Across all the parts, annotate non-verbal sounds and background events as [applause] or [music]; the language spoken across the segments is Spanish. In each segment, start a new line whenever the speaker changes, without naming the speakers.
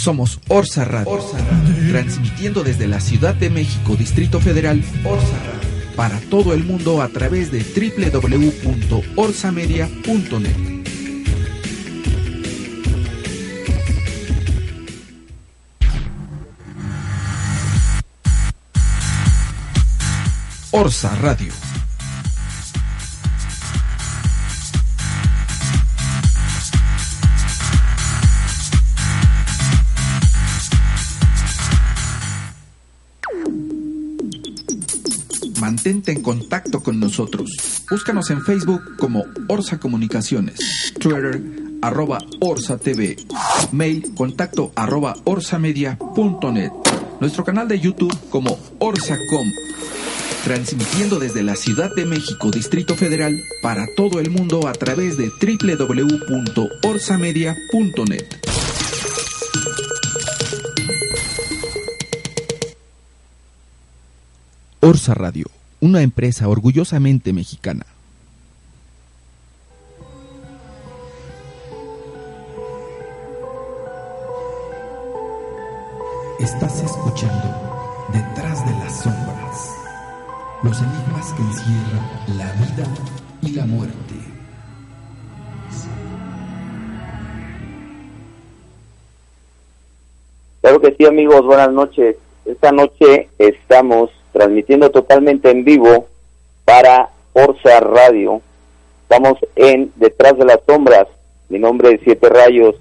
Somos Orsa Radio, transmitiendo desde la Ciudad de México, Distrito Federal, Orsa Radio, para todo el mundo a través de www.orsamedia.net. Orsa Radio. Mantente en contacto con nosotros. Búscanos en Facebook como Orsa Comunicaciones, Twitter arroba Orsa TV, mail contacto arroba orsamedia.net, nuestro canal de YouTube como Orsacom transmitiendo desde la Ciudad de México, Distrito Federal, para todo el mundo a través de www.orsamedia.net. Orsa Radio, una empresa orgullosamente mexicana. Estás escuchando Detrás de las Sombras los enigmas que encierran la vida y la muerte.
Claro que sí amigos, buenas noches. Esta noche estamos transmitiendo totalmente en vivo para Orsa Radio. Estamos en Detrás de las Sombras. Mi nombre es Siete Rayos.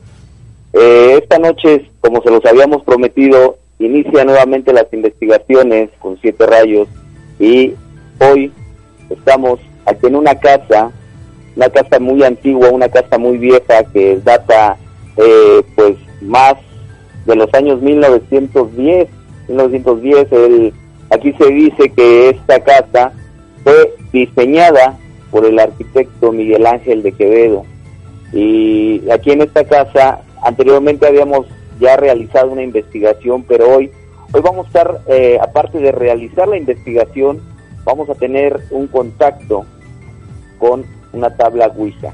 Eh, esta noche, como se los habíamos prometido, inicia nuevamente las investigaciones con Siete Rayos y hoy estamos aquí en una casa, una casa muy antigua, una casa muy vieja que data eh, pues más de los años 1910, 1910, el, aquí se dice que esta casa fue diseñada por el arquitecto Miguel Ángel de Quevedo y aquí en esta casa anteriormente habíamos ya realizado una investigación, pero hoy Hoy vamos a estar, eh, aparte de realizar la investigación, vamos a tener un contacto con una tabla Ouija.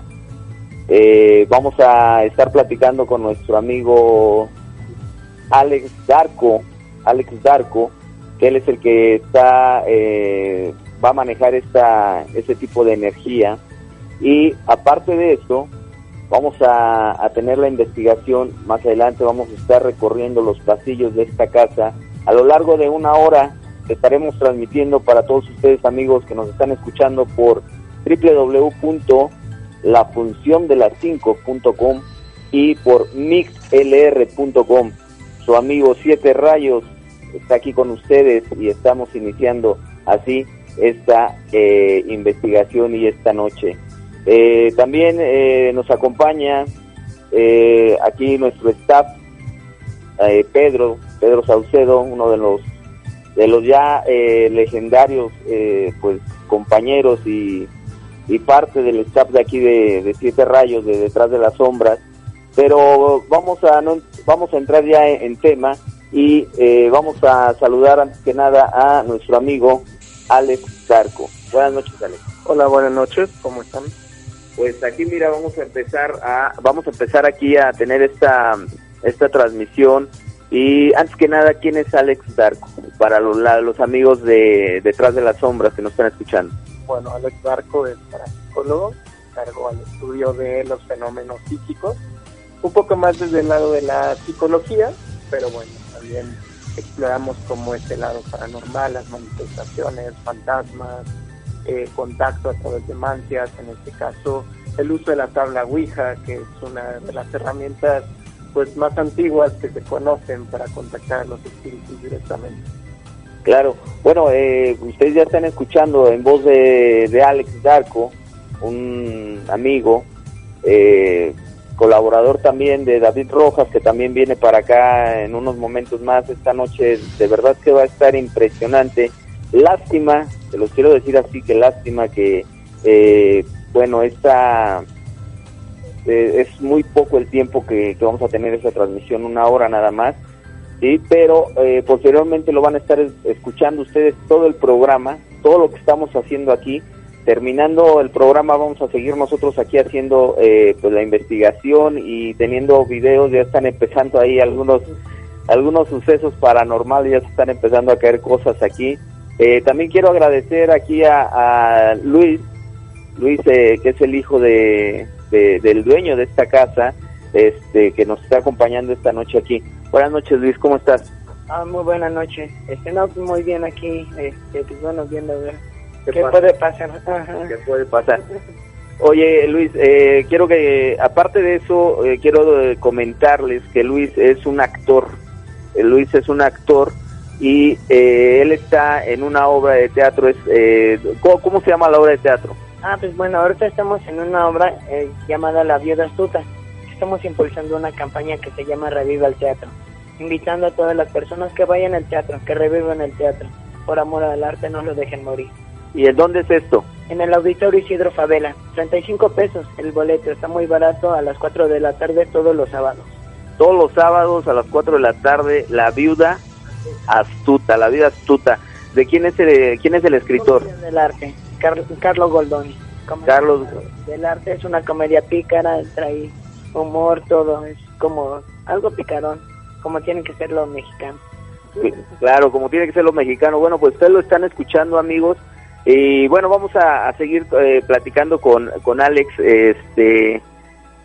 Eh, vamos a estar platicando con nuestro amigo Alex Darko, Alex Darko, él es el que está eh, va a manejar esta este tipo de energía. Y aparte de eso vamos a, a, tener la investigación. Más adelante vamos a estar recorriendo los pasillos de esta casa. A lo largo de una hora estaremos transmitiendo para todos ustedes amigos que nos están escuchando por www.lafunciondelas5.com y por mixlr.com. Su amigo Siete Rayos está aquí con ustedes y estamos iniciando así esta eh, investigación y esta noche. Eh, también eh, nos acompaña aquí nuestro staff, Pedro, Pedro Saucedo, uno de los de los ya eh, legendarios eh, pues compañeros y, parte del staff de aquí de, Siete Rayos, de Detrás de las Sombras. Pero vamos a, no, vamos a entrar ya en, tema y eh, vamos a saludar antes que nada a nuestro amigo Alex Zarco. Buenas noches, Alex.
Hola, buenas noches, ¿cómo están?
Pues aquí mira, vamos a empezar a vamos a empezar aquí a tener esta esta transmisión y antes que nada, ¿quién es Alex Darko? Para los, los amigos de Detrás de las Sombras que nos están escuchando.
Bueno, Alex Darko es parapsicólogo, cargo al estudio de los fenómenos psíquicos, un poco más desde el lado de la psicología, pero bueno, también exploramos como este lado paranormal, las manifestaciones, fantasmas, eh, contacto a través de mancias, en este caso el uso de la tabla Ouija, que es una de las herramientas pues más antiguas que se conocen para contactar a los espíritus directamente.
Claro, bueno, eh, ustedes ya están escuchando en voz de, Alex Darko, un amigo, eh, colaborador también de David Rojas, que también viene para acá en unos momentos más esta noche. De verdad que va a estar impresionante. Lástima, te lo quiero decir así, que lástima que, eh, bueno, esta eh, es muy poco el tiempo que, vamos a tener esa transmisión, una hora nada más, sí, pero eh, posteriormente lo van a estar escuchando ustedes todo el programa, todo lo que estamos haciendo aquí, terminando el programa vamos a seguir nosotros aquí haciendo eh, pues la investigación y teniendo videos, ya están empezando ahí algunos algunos sucesos paranormales, ya se están empezando a caer cosas aquí. Eh, también quiero agradecer aquí a, Luis, Luis eh, que es el hijo de, del dueño de esta casa, este que nos está acompañando esta noche aquí. Buenas noches Luis, ¿cómo estás?
Ah, muy buenas noches. Este, muy bien aquí, este, pues bueno, viendo a ver qué, puede pasar.
¿Qué puede pasar? Oye, Luis, eh, quiero que, aparte de eso, eh, quiero eh, comentarles que Luis es un actor. Luis es un actor y él está en una obra de teatro. Es, ¿cómo, se llama la obra de teatro?
Ah, pues bueno, ahorita estamos en una obra llamada La Viuda Astuta. Estamos impulsando una campaña que se llama Reviva el Teatro, invitando a todas las personas que vayan al teatro, que revivan el teatro. Por amor al arte, no lo dejen morir.
¿Y en dónde es esto?
En el Auditorio Isidro Favela. 35 pesos el boleto. Está muy barato a las 4 de la tarde todos los sábados.
Todos los sábados a las 4 de la tarde, La Viuda Astuta. La Viuda Astuta. ¿De quién es el, quién es el escritor?
Del arte. Carlos Goldoni.
Carlos.
Del arte es una comedia pícara, trae humor, todo. Es como algo picarón, como tienen que ser los mexicanos.
Claro, como tiene que ser los mexicanos. Bueno, pues ustedes lo están escuchando, amigos. Y bueno, vamos a, seguir eh, platicando con, con Alex este,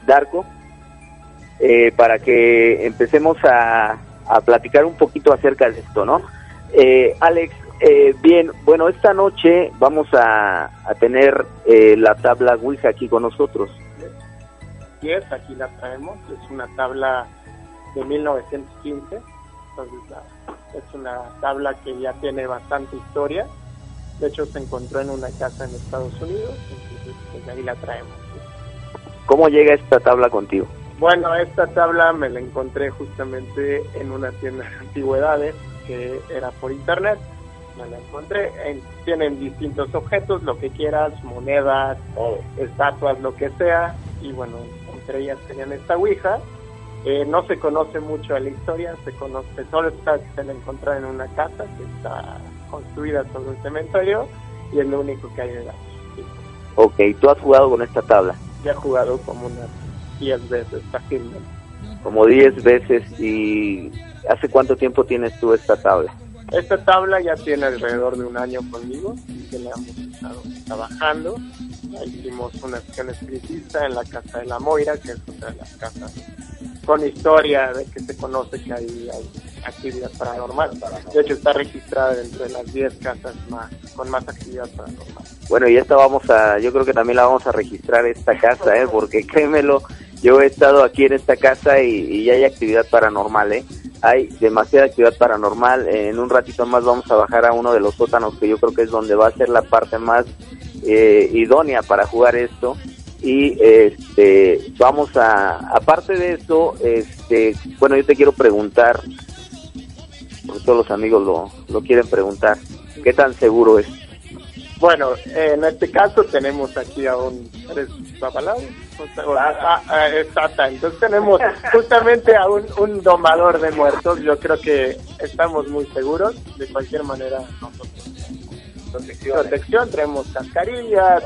Darko eh, para que empecemos a, a, platicar un poquito acerca de esto, ¿no? Eh, Alex, bien, bueno, esta noche vamos a, a tener la tabla Ouija aquí con nosotros.
Sí, es, aquí la traemos, es una tabla de 1915, entonces es una tabla que ya tiene bastante historia de hecho, se encontró en una casa en Estados Unidos, entonces pues, ahí la traemos.
¿Cómo llega esta tabla contigo?
Bueno, esta tabla me la encontré justamente en una tienda de antigüedades que era por internet. Me la encontré. tienen distintos objetos, lo que quieras, monedas, estatuas, lo que sea. Y bueno, entre ellas tenían esta Ouija. Eh, no se conoce mucho de la historia, se conoce, solo está que se la encontró en una casa que está construida sobre un cementerio y es lo único que hay de la
Ok, ¿tú has jugado con esta tabla?
Ya he jugado como unas 10 veces fácilmente.
Como 10 veces y ¿hace cuánto tiempo tienes tú esta tabla?
Esta tabla ya tiene alrededor de un año conmigo y que la hemos estado trabajando. hicimos una sesión espiritista en la casa de la Moira, que es otra de las casas con historia de que se conoce que hay, hay actividad paranormal. De hecho, está registrada dentro de las 10 casas más con más actividad paranormal.
Bueno, y esta vamos a, yo creo que también la vamos a registrar esta casa, ¿eh? porque [laughs] créemelo, yo he estado aquí en esta casa y, y hay actividad paranormal, ¿eh? Hay demasiada actividad paranormal. En un ratito más vamos a bajar a uno de los sótanos que yo creo que es donde va a ser la parte más eh, idónea para jugar esto y este vamos a aparte de eso este bueno yo te quiero preguntar porque todos los amigos lo, lo quieren preguntar qué tan seguro es
bueno en este caso tenemos aquí a un eres babalao ah, ah, exacto entonces tenemos [laughs] justamente a un, un domador de muertos yo creo que estamos muy seguros de cualquier manera nosotros protección, traemos cascarillas,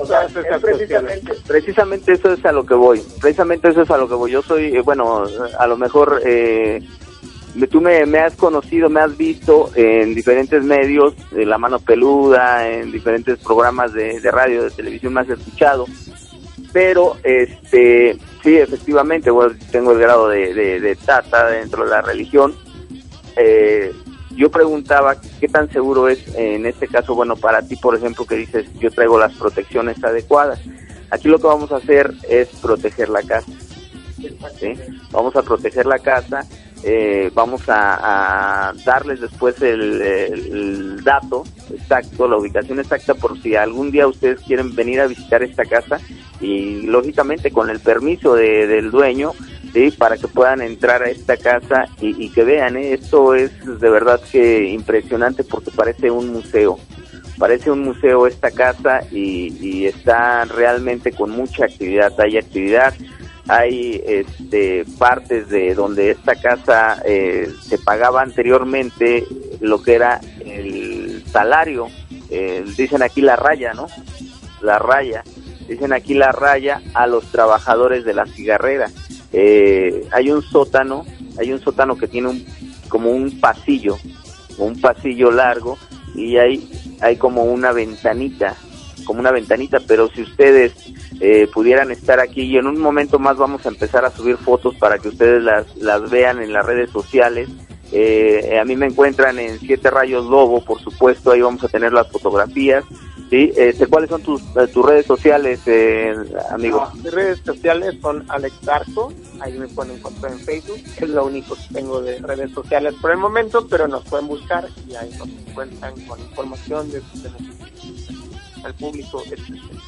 precisamente, precisamente eso es a lo que voy, precisamente eso es a lo que voy. Yo soy, eh, bueno, a lo mejor eh, tú me, has conocido, me has visto en diferentes medios, en La Mano Peluda, en diferentes programas de, radio, de televisión, me has escuchado, pero este sí, efectivamente, bueno, tengo el grado de, de, de tata dentro de la religión. Eh, yo preguntaba qué tan seguro es en este caso, bueno, para ti, por ejemplo, que dices, yo traigo las protecciones adecuadas. Aquí lo que vamos a hacer es proteger la casa. Vamos a proteger la casa, eh, vamos a, darles después el, dato exacto, la ubicación exacta, por si algún día ustedes quieren venir a visitar esta casa y lógicamente con el permiso del dueño, ¿sí? para que puedan entrar a esta casa y, que vean, ¿eh? esto es de verdad que impresionante porque parece un museo, parece un museo esta casa y, está realmente con mucha actividad, hay actividad, hay este, partes de donde esta casa eh, se pagaba anteriormente lo que era el salario, eh, dicen aquí la raya, ¿no? la raya, dicen aquí la raya a los trabajadores de la cigarrera. Eh, hay un sótano, hay un sótano que tiene un, como un pasillo, un pasillo largo y hay, hay como una ventanita, como una ventanita, pero si ustedes eh, pudieran estar aquí y en un momento más vamos a empezar a subir fotos para que ustedes las, las vean en las redes sociales. Eh, a mí me encuentran en Siete Rayos Lobo, por supuesto, ahí vamos a tener las fotografías. ¿sí? Este, ¿Cuáles son tus, eh, tus redes sociales, eh, amigo?
Mis redes sociales son Alex Arco, ahí me pueden encontrar en Facebook, es lo único que tengo de redes sociales por el momento, pero nos pueden buscar y ahí nos encuentran con información de, de al público. etcétera.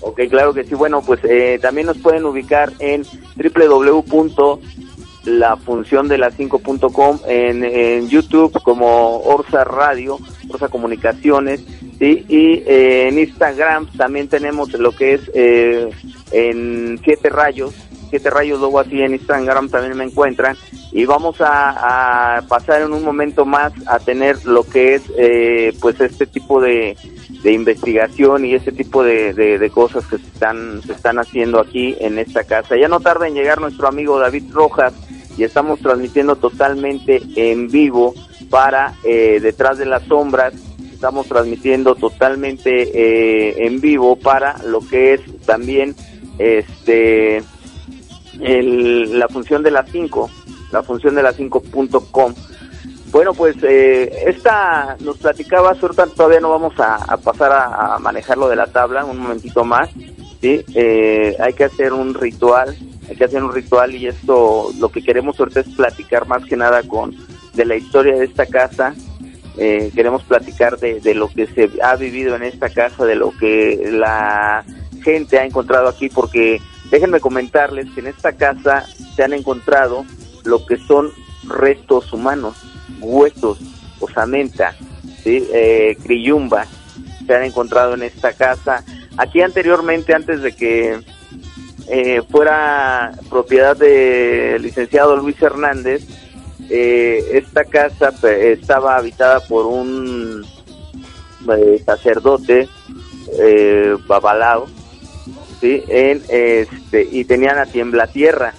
Ok, claro que sí. Bueno, pues eh, también nos pueden ubicar en www.lafunciondelas5.com en, en YouTube como Orsa Radio, Orsa Comunicaciones, ¿sí? y eh, en Instagram también tenemos lo que es eh, en Siete Rayos, Siete Rayos luego así en Instagram también me encuentran y vamos a, a pasar en un momento más a tener lo que es eh, pues este tipo de, de investigación y ese tipo de, de, de cosas que se están, se están haciendo aquí en esta casa. Ya no tarda en llegar nuestro amigo David Rojas y estamos transmitiendo totalmente en vivo para eh, Detrás de las Sombras. Estamos transmitiendo totalmente eh, en vivo para lo que es también este el, la función de las 5, la función de las 5.com. Bueno, pues eh, esta nos platicaba, ahorita todavía no vamos a, a pasar a, a, manejar lo de la tabla, un momentito más, ¿sí? Eh, hay que hacer un ritual, hay que hacer un ritual y esto, lo que queremos ahorita es platicar más que nada con, de la historia de esta casa, eh, queremos platicar de, de lo que se ha vivido en esta casa, de lo que la gente ha encontrado aquí, porque déjenme comentarles que en esta casa se han encontrado lo que son restos humanos, huesos, osamenta, ¿sí? eh, criyumba, se han encontrado en esta casa. Aquí anteriormente, antes de que eh, fuera propiedad del licenciado Luis Hernández, eh, esta casa estaba habitada por un eh, sacerdote babalao, ¿sí? En, este, y tenían a tiembla tierra,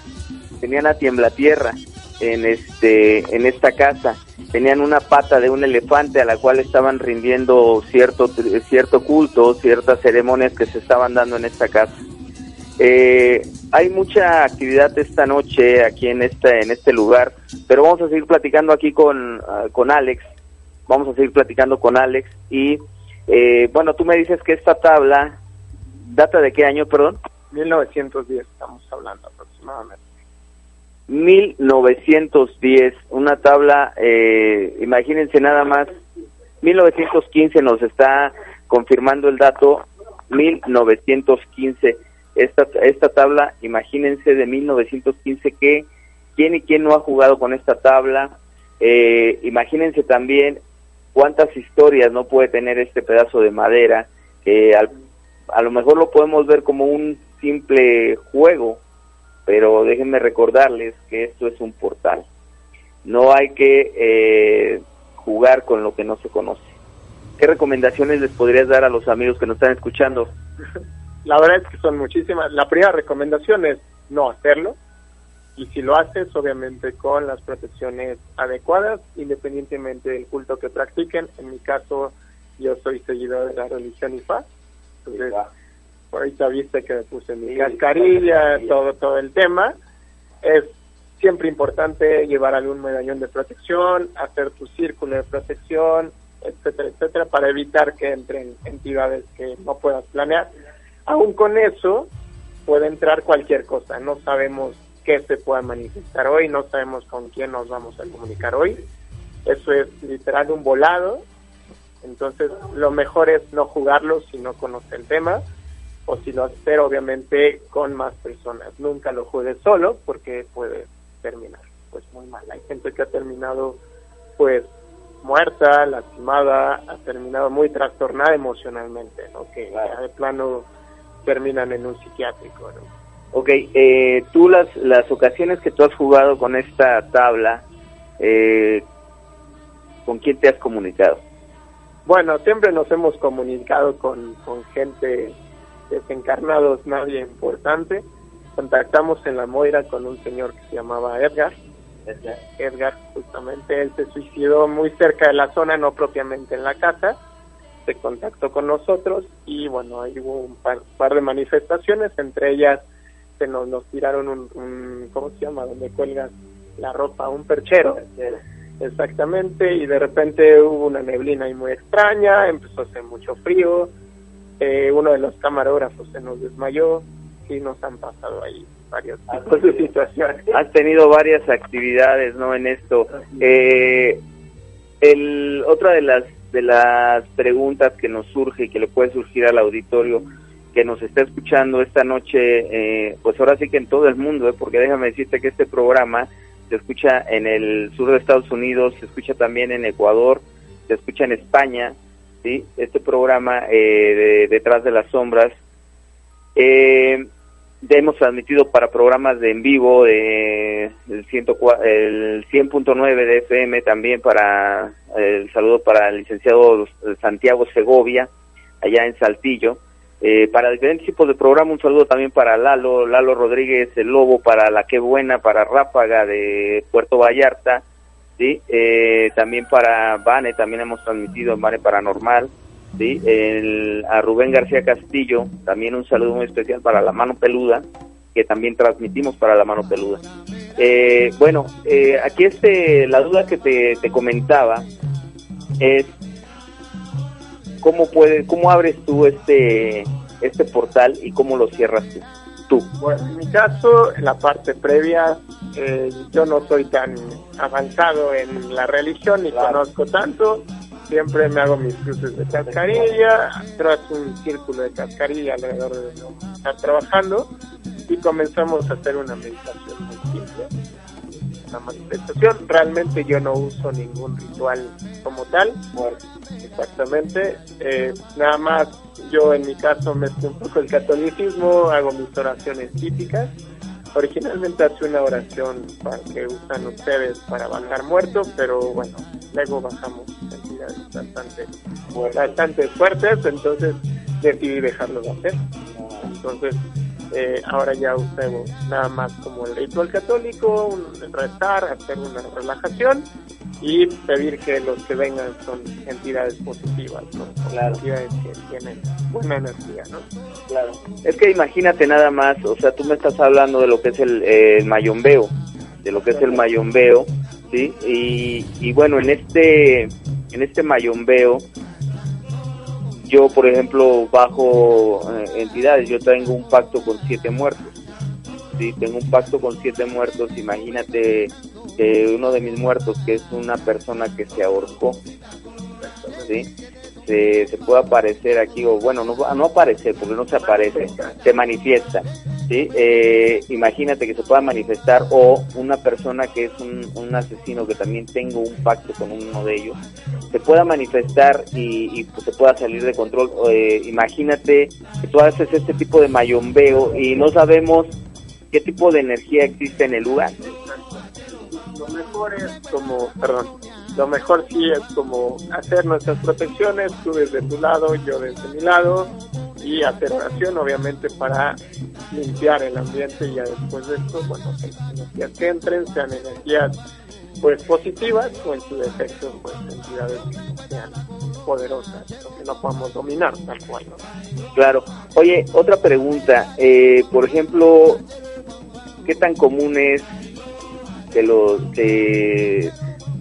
tenían a tiembla tierra en este en esta casa tenían una pata de un elefante a la cual estaban rindiendo cierto cierto culto ciertas ceremonias que se estaban dando en esta casa eh, hay mucha actividad esta noche aquí en este en este lugar pero vamos a seguir platicando aquí con uh, con Alex vamos a seguir platicando con Alex y eh, bueno tú me dices que esta tabla data de qué año perdón
1910 estamos hablando aproximadamente.
1910, una tabla, eh, imagínense nada más, 1915 nos está confirmando el dato, 1915, esta, esta tabla, imagínense de 1915 que quién y quién no ha jugado con esta tabla, eh, imagínense también cuántas historias no puede tener este pedazo de madera, que al, a lo mejor lo podemos ver como un simple juego, pero déjenme recordarles que esto es un portal. No hay que eh, jugar con lo que no se conoce. ¿Qué recomendaciones les podrías dar a los amigos que nos están escuchando? [laughs]
La verdad es que son muchísimas. La primera recomendación es no hacerlo. Y si lo haces, obviamente con las protecciones adecuadas, independientemente del culto que practiquen. En mi caso, yo soy seguidor de la religión IFA. Entonces, ahorita viste que me puse mi sí, cascarilla, todo, todo el tema. Es siempre importante llevar algún medallón de protección, hacer tu círculo de protección, etcétera, etcétera, para evitar que entren entidades que no puedas planear. Aún con eso, puede entrar cualquier cosa. No sabemos qué se pueda manifestar hoy, no sabemos con quién nos vamos a comunicar hoy. Eso es literal un volado. Entonces, lo mejor es no jugarlo si no conoce el tema o si lo hacer obviamente con más personas. Nunca lo juegues solo porque puede terminar pues muy mal. Hay gente que ha terminado pues muerta, lastimada, ha terminado muy trastornada emocionalmente, ¿no? Que ya de plano terminan en un psiquiátrico, ¿no?
Ok, eh, tú las, las ocasiones que tú has jugado con esta tabla, eh, ¿con quién te has comunicado?
Bueno, siempre nos hemos comunicado con, con gente desencarnados nadie importante. Contactamos en la Moira con un señor que se llamaba Edgar. Edgar, justamente, él se suicidó muy cerca de la zona, no propiamente en la casa. Se contactó con nosotros y bueno, ahí hubo un par, de manifestaciones, entre ellas se nos, nos tiraron un, un, ¿cómo se llama? Donde cuelgas la ropa, un perchero. Exactamente, y de repente hubo una neblina ahí muy extraña, empezó a hacer mucho frío, eh, uno de los camarógrafos se nos desmayó, y nos han pasado ahí varias situaciones.
Has tenido varias actividades, ¿no? En esto. Eh, el, otra de las de las preguntas que nos surge y que le puede surgir al auditorio que nos está escuchando esta noche, eh, pues ahora sí que en todo el mundo, ¿eh? porque déjame decirte que este programa se escucha en el sur de Estados Unidos, se escucha también en Ecuador, se escucha en España, ¿sí? Este programa eh, de Detrás de las Sombras. Eh, hemos transmitido para programas de en vivo de el, 100.9 de FM también para el saludo para el licenciado Santiago Segovia allá en Saltillo eh, para diferentes tipos de programas un saludo también para Lalo Lalo Rodríguez el Lobo para la que buena para Ráfaga de Puerto Vallarta sí eh, también para Vane también hemos transmitido en Vane Paranormal ¿sí? El, a Rubén García Castillo, también un saludo muy especial para la mano peluda, que también transmitimos para la mano peluda. Eh, bueno, eh, aquí este, la duda que te comentaba es cómo puedes, cómo abres tú este, este portal y cómo lo cierras tú.
Bueno, en mi caso, en la parte previa, eh, yo no soy tan avanzado en la religión ni conozco tanto siempre me hago mis cruces de cascarilla, tras un círculo de cascarilla alrededor de estar trabajando y comenzamos a hacer una meditación muy simple. Una manifestación, realmente yo no uso ningún ritual como tal, exactamente, eh, nada más yo en mi caso mezclo un poco el catolicismo, hago mis oraciones típicas, originalmente hace una oración para que usan ustedes para bajar muertos, pero bueno, luego bajamos bastante, bastante fuertes, entonces decidí dejarlo de hacer. Entonces, eh, ahora ya uso nada más como el ritual católico, un, rezar, hacer una relajación y pedir que los que vengan son entidades positivas, ¿no? entidades que tienen buena energía, ¿no?
Claro. Es que imagínate nada más, o sea, tú me estás hablando de lo que es el, el mayombeo, de lo que es el mayombeo, ¿sí? Y, y bueno, en este en este mayombeo, yo, por ejemplo, bajo eh, entidades, yo tengo un pacto con siete muertos. Sí, tengo un pacto con siete muertos. Imagínate que uno de mis muertos, que es una persona que se ahorcó, ¿sí? Se, se puede aparecer aquí, o bueno, no, no aparecer, porque no se aparece, se manifiesta. ¿sí? Eh, imagínate que se pueda manifestar, o una persona que es un, un, asesino, que también tengo un pacto con uno de ellos, se pueda manifestar y, y pues, se pueda salir de control. Eh, imagínate que tú haces este tipo de mayombeo y no sabemos qué tipo de energía existe en el lugar.
Lo mejor es como, perdón, lo mejor sí es como hacer nuestras protecciones, tú desde tu lado, yo desde mi lado, y hacer oración obviamente para limpiar el ambiente y ya después de esto, bueno, que las energías que entren sean energías pues positivas o en su defecto pues entidades que sean poderosas que no podamos dominar tal cual.
Claro. Oye, otra pregunta, eh, por ejemplo, ¿qué tan común es que los que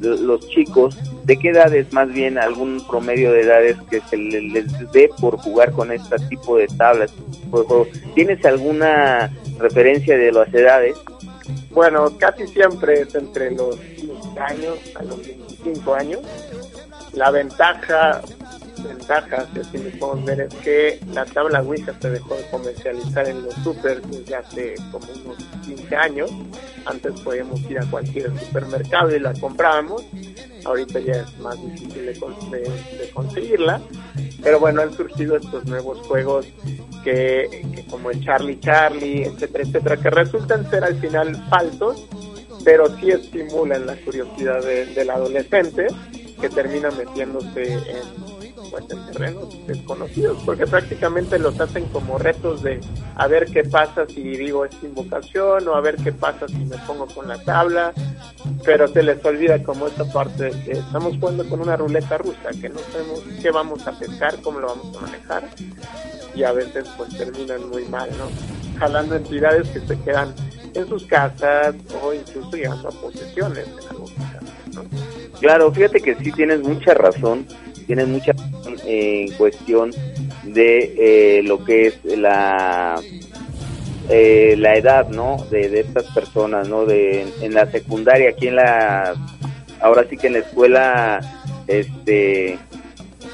los chicos, ¿de qué edades más bien algún promedio de edades que se les dé por jugar con este tipo de tablas? ¿Tienes alguna referencia de las edades?
Bueno, casi siempre es entre los 15 años a los 25 años. La ventaja ventajas que así podemos ver es que la tabla Ouija se dejó de comercializar en los super desde hace como unos 15 años. Antes podíamos ir a cualquier supermercado y la comprábamos. Ahorita ya es más difícil de, conseguirla. Pero bueno, han surgido estos nuevos juegos que, que, como el Charlie Charlie, etcétera, etcétera, que resultan ser al final falsos, pero sí estimulan la curiosidad del adolescente que termina metiéndose en pues en terrenos desconocidos, porque prácticamente los hacen como retos de a ver qué pasa si digo esta invocación o a ver qué pasa si me pongo con la tabla, pero se les olvida como esta parte de que estamos jugando con una ruleta rusa, que no sabemos qué vamos a pescar, cómo lo vamos a manejar y a veces pues terminan muy mal, ¿no? Jalando entidades que se quedan en sus casas o incluso llegando a posesiones en algunos casos, ¿no?
Claro, fíjate que sí tienes mucha razón, tienes mucha en cuestión de eh, lo que es la eh, la edad, ¿no? De, de estas personas, ¿no? De en la secundaria, aquí en la ahora sí que en la escuela, este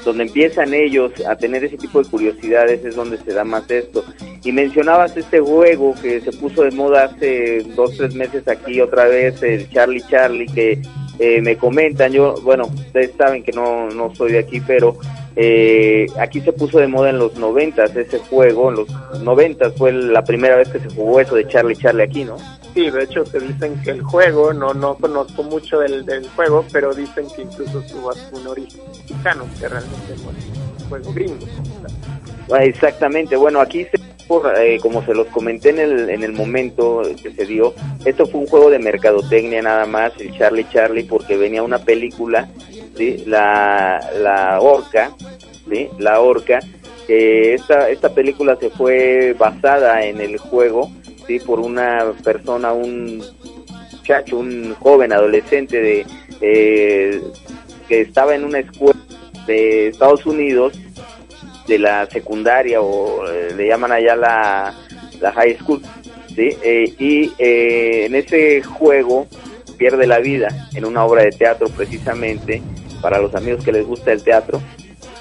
donde empiezan ellos a tener ese tipo de curiosidades es donde se da más esto. Y mencionabas este juego que se puso de moda hace dos, tres meses aquí otra vez, el Charlie Charlie, que eh, me comentan, yo, bueno, ustedes saben que no, no soy de aquí, pero eh, aquí se puso de moda en los noventas ese juego, en los noventas fue la primera vez que se jugó eso de Charlie Charlie aquí, ¿no?
Sí, de hecho te dicen que el juego, no no conozco mucho del, del juego, pero dicen que incluso tuvo un origen mexicano, que realmente es un juego gringo.
Ah, Exactamente, bueno, aquí se, por, eh, como se los comenté en el, en el momento que se dio, esto fue un juego de mercadotecnia nada más, el Charlie Charlie, porque venía una película, ¿sí? la, la Orca, ¿sí? la Orca, que esta, esta película se fue basada en el juego, sí, por una persona, un muchacho, un joven adolescente de eh, que estaba en una escuela de Estados Unidos de la secundaria o eh, le llaman allá la, la high school, ¿sí? Eh, y eh, en ese juego pierde la vida en una obra de teatro precisamente para los amigos que les gusta el teatro.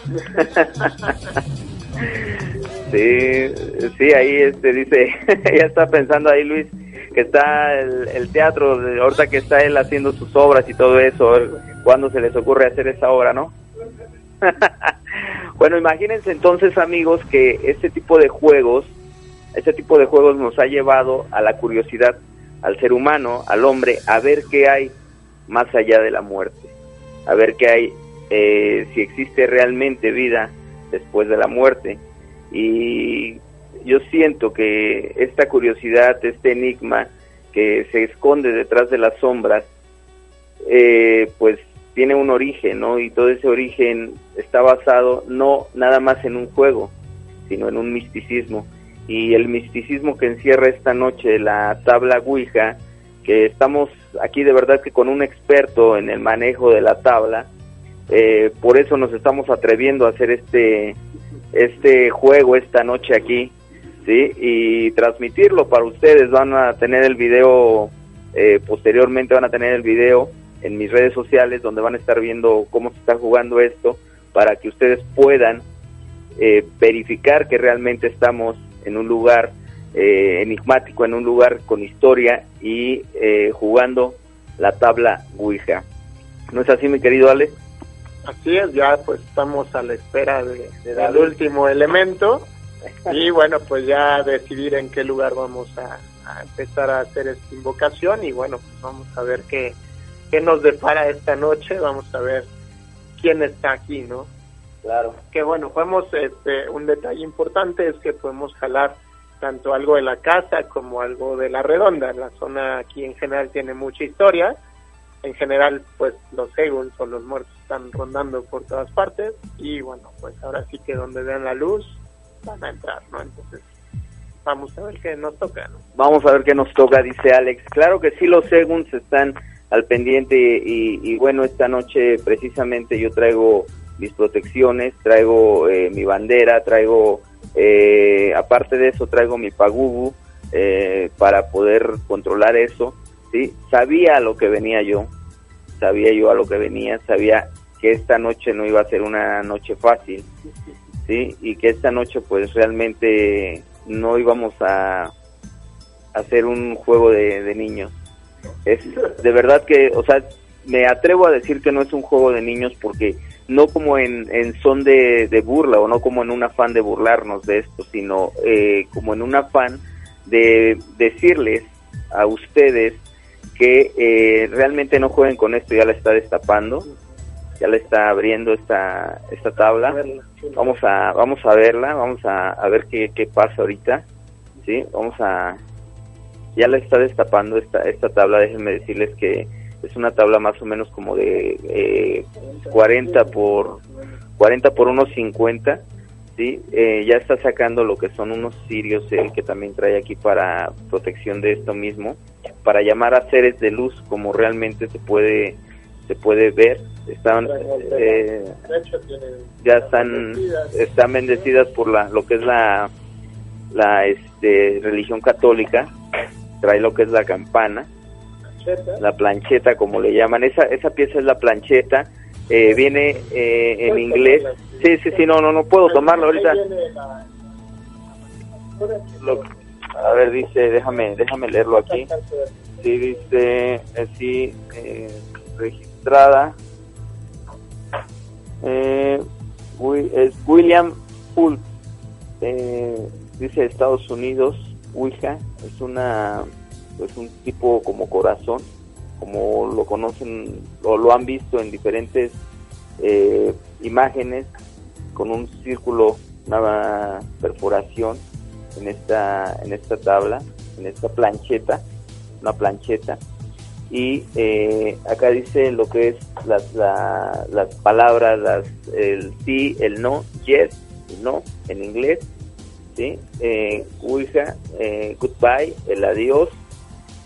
[laughs] sí, sí, ahí este dice, [laughs] ya está pensando ahí Luis que está el, el teatro, ahorita que está él haciendo sus obras y todo eso, cuándo se les ocurre hacer esa obra, ¿no? [laughs] bueno, imagínense entonces amigos que este tipo de juegos, este tipo de juegos nos ha llevado a la curiosidad al ser humano, al hombre, a ver qué hay más allá de la muerte, a ver qué hay, eh, si existe realmente vida después de la muerte. Y yo siento que esta curiosidad, este enigma que se esconde detrás de las sombras, eh, pues tiene un origen, ¿no? Y todo ese origen está basado no nada más en un juego, sino en un misticismo. Y el misticismo que encierra esta noche la tabla Ouija, que estamos aquí de verdad que con un experto en el manejo de la tabla, eh, por eso nos estamos atreviendo a hacer este este juego esta noche aquí, sí, y transmitirlo para ustedes. Van a tener el video eh, posteriormente, van a tener el video en mis redes sociales donde van a estar viendo cómo se está jugando esto para que ustedes puedan eh, verificar que realmente estamos en un lugar eh, enigmático, en un lugar con historia y eh, jugando la tabla Ouija. ¿No es así, mi querido Ale?
Así es, ya pues estamos a la espera de, de del último elemento y bueno, pues ya decidir en qué lugar vamos a, a empezar a hacer esta invocación y bueno, pues vamos a ver qué, qué nos depara esta noche, vamos a ver quién está aquí, ¿no?
Claro.
Que bueno, podemos, este, un detalle importante es que podemos jalar tanto algo de la casa como algo de la redonda. La zona aquí en general tiene mucha historia. En general, pues los Eagles o los muertos están rondando por todas partes. Y bueno, pues ahora sí que donde vean la luz van a entrar, ¿no? Entonces, vamos a ver qué nos toca, ¿no?
Vamos a ver qué nos toca, dice Alex. Claro que sí, los Seguns están al pendiente y, y bueno, esta noche precisamente yo traigo mis protecciones, traigo eh, mi bandera, traigo, eh, aparte de eso, traigo mi pagubu eh, para poder controlar eso, ¿sí? Sabía a lo que venía yo, sabía yo a lo que venía, sabía que esta noche no iba a ser una noche fácil, ¿sí? Y que esta noche pues realmente no íbamos a hacer un juego de, de niños. Es de verdad que, o sea, me atrevo a decir que no es un juego de niños porque no como en, son de, de burla o no como en un afán de burlarnos de esto, sino eh, como en un afán de decirles a ustedes que eh, realmente no jueguen con esto, ya la está destapando, ya le está abriendo esta esta tabla. Vamos a vamos a verla, vamos a, a ver qué, qué pasa ahorita. Sí, vamos a ya la está destapando esta esta tabla, déjenme decirles que es una tabla más o menos como de eh, 40 por 40 por unos 50 ¿sí? Eh, ya está sacando lo que son unos sirios, el que también trae aquí para protección de esto mismo, para llamar a seres de luz como realmente se puede se puede ver están eh, ya están están bendecidas por la lo que es la la este religión católica trae lo que es la campana la plancheta como le llaman esa esa pieza es la plancheta eh, viene eh, en inglés. Sí, sí, sí, no, no, no puedo tomarlo ahorita. a ver, dice, déjame, déjame leerlo aquí. Sí, dice, así, eh, registrada. es William Poole, dice Estados Unidos, Ouija, es una, pues un tipo como corazón como lo conocen o lo han visto en diferentes eh, imágenes con un círculo, una perforación en esta en esta tabla, en esta plancheta, una plancheta. Y eh, acá dice lo que es las, las palabras, las, el sí, el no, yes, no en inglés, sí, eh, eh, goodbye, el adiós,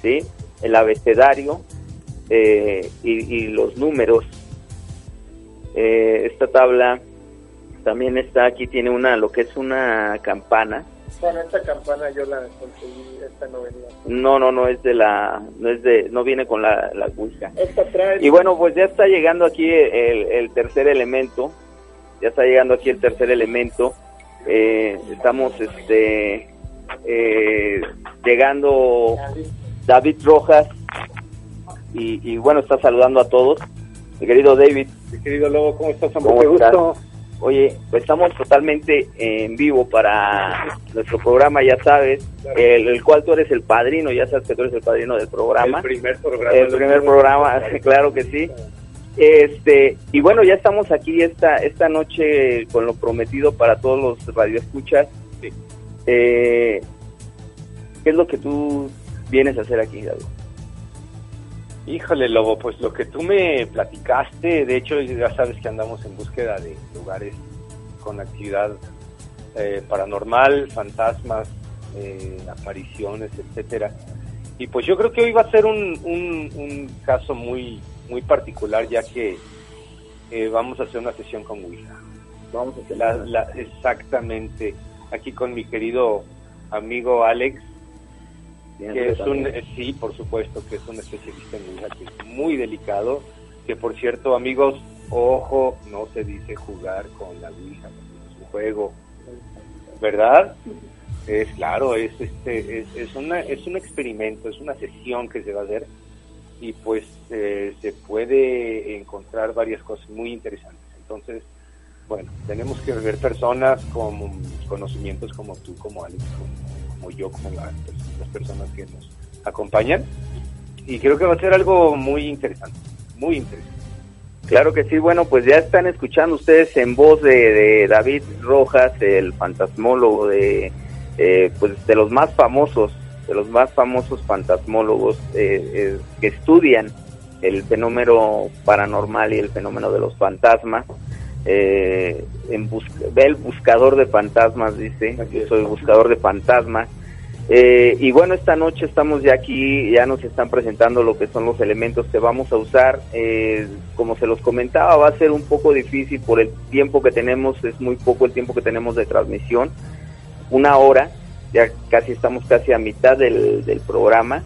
sí, el abecedario, eh, y, los números. Eh, esta tabla también está aquí, tiene una, lo que es una campana.
Bueno, esta campana yo la conseguí, esta no
No, no, no es de la, no es de, no viene con la, la Y bueno, pues ya está llegando aquí el, tercer elemento, ya está llegando aquí el tercer elemento. Eh, estamos, este, llegando David Rojas y, bueno, está saludando a todos. Mi querido David.
Mi querido Lobo, ¿cómo estás? ¿Cómo gusto.
Oye, pues estamos totalmente en vivo para nuestro programa, ya sabes, el, cual tú eres el padrino, ya sabes que tú eres el padrino del programa.
El primer programa.
El primer programa, [laughs] claro que sí. Este, y bueno, ya estamos aquí esta esta noche con lo prometido para todos los radioescuchas. Eh, ¿Qué es lo que tú vienes a hacer aquí, David?
Híjole, Lobo, pues lo que tú me platicaste, de hecho ya sabes que andamos en búsqueda de lugares con actividad eh, paranormal, fantasmas, eh, apariciones, etcétera. Y pues yo creo que hoy va a ser un, un, caso muy muy particular ya que eh, vamos a hacer una sesión con Ouija. Vamos a hacer la, exactamente aquí con mi querido amigo Alex que es un, eh, sí, por supuesto, que es un especialista en Ouija, que es muy delicado, que por cierto, amigos, ojo, no se dice jugar con la Ouija, es un juego, ¿verdad? Es claro, es este, es, es, una, es un experimento, es una sesión que se va a hacer y pues eh, se puede encontrar varias cosas muy interesantes. Entonces, bueno, tenemos que ver personas con conocimientos como tú, como Alex, como, yo, como las, personas que nos acompañan. Y creo que va a ser algo muy interesante, muy interesante.
Claro que sí, bueno, pues ya están escuchando ustedes en voz de, David Rojas, el fantasmólogo de, eh, pues de los más famosos, de los más famosos fantasmólogos eh, eh, que estudian el fenómeno paranormal y el fenómeno de los fantasmas eh, en ve el buscador de fantasmas, dice, yo soy buscador de fantasmas. Eh, y bueno, esta noche estamos ya aquí, ya nos están presentando lo que son los elementos que vamos a usar. Eh, como se los comentaba, va a ser un poco difícil por el tiempo que tenemos, es muy poco el tiempo que tenemos de transmisión, una hora, ya casi estamos casi a mitad del, del programa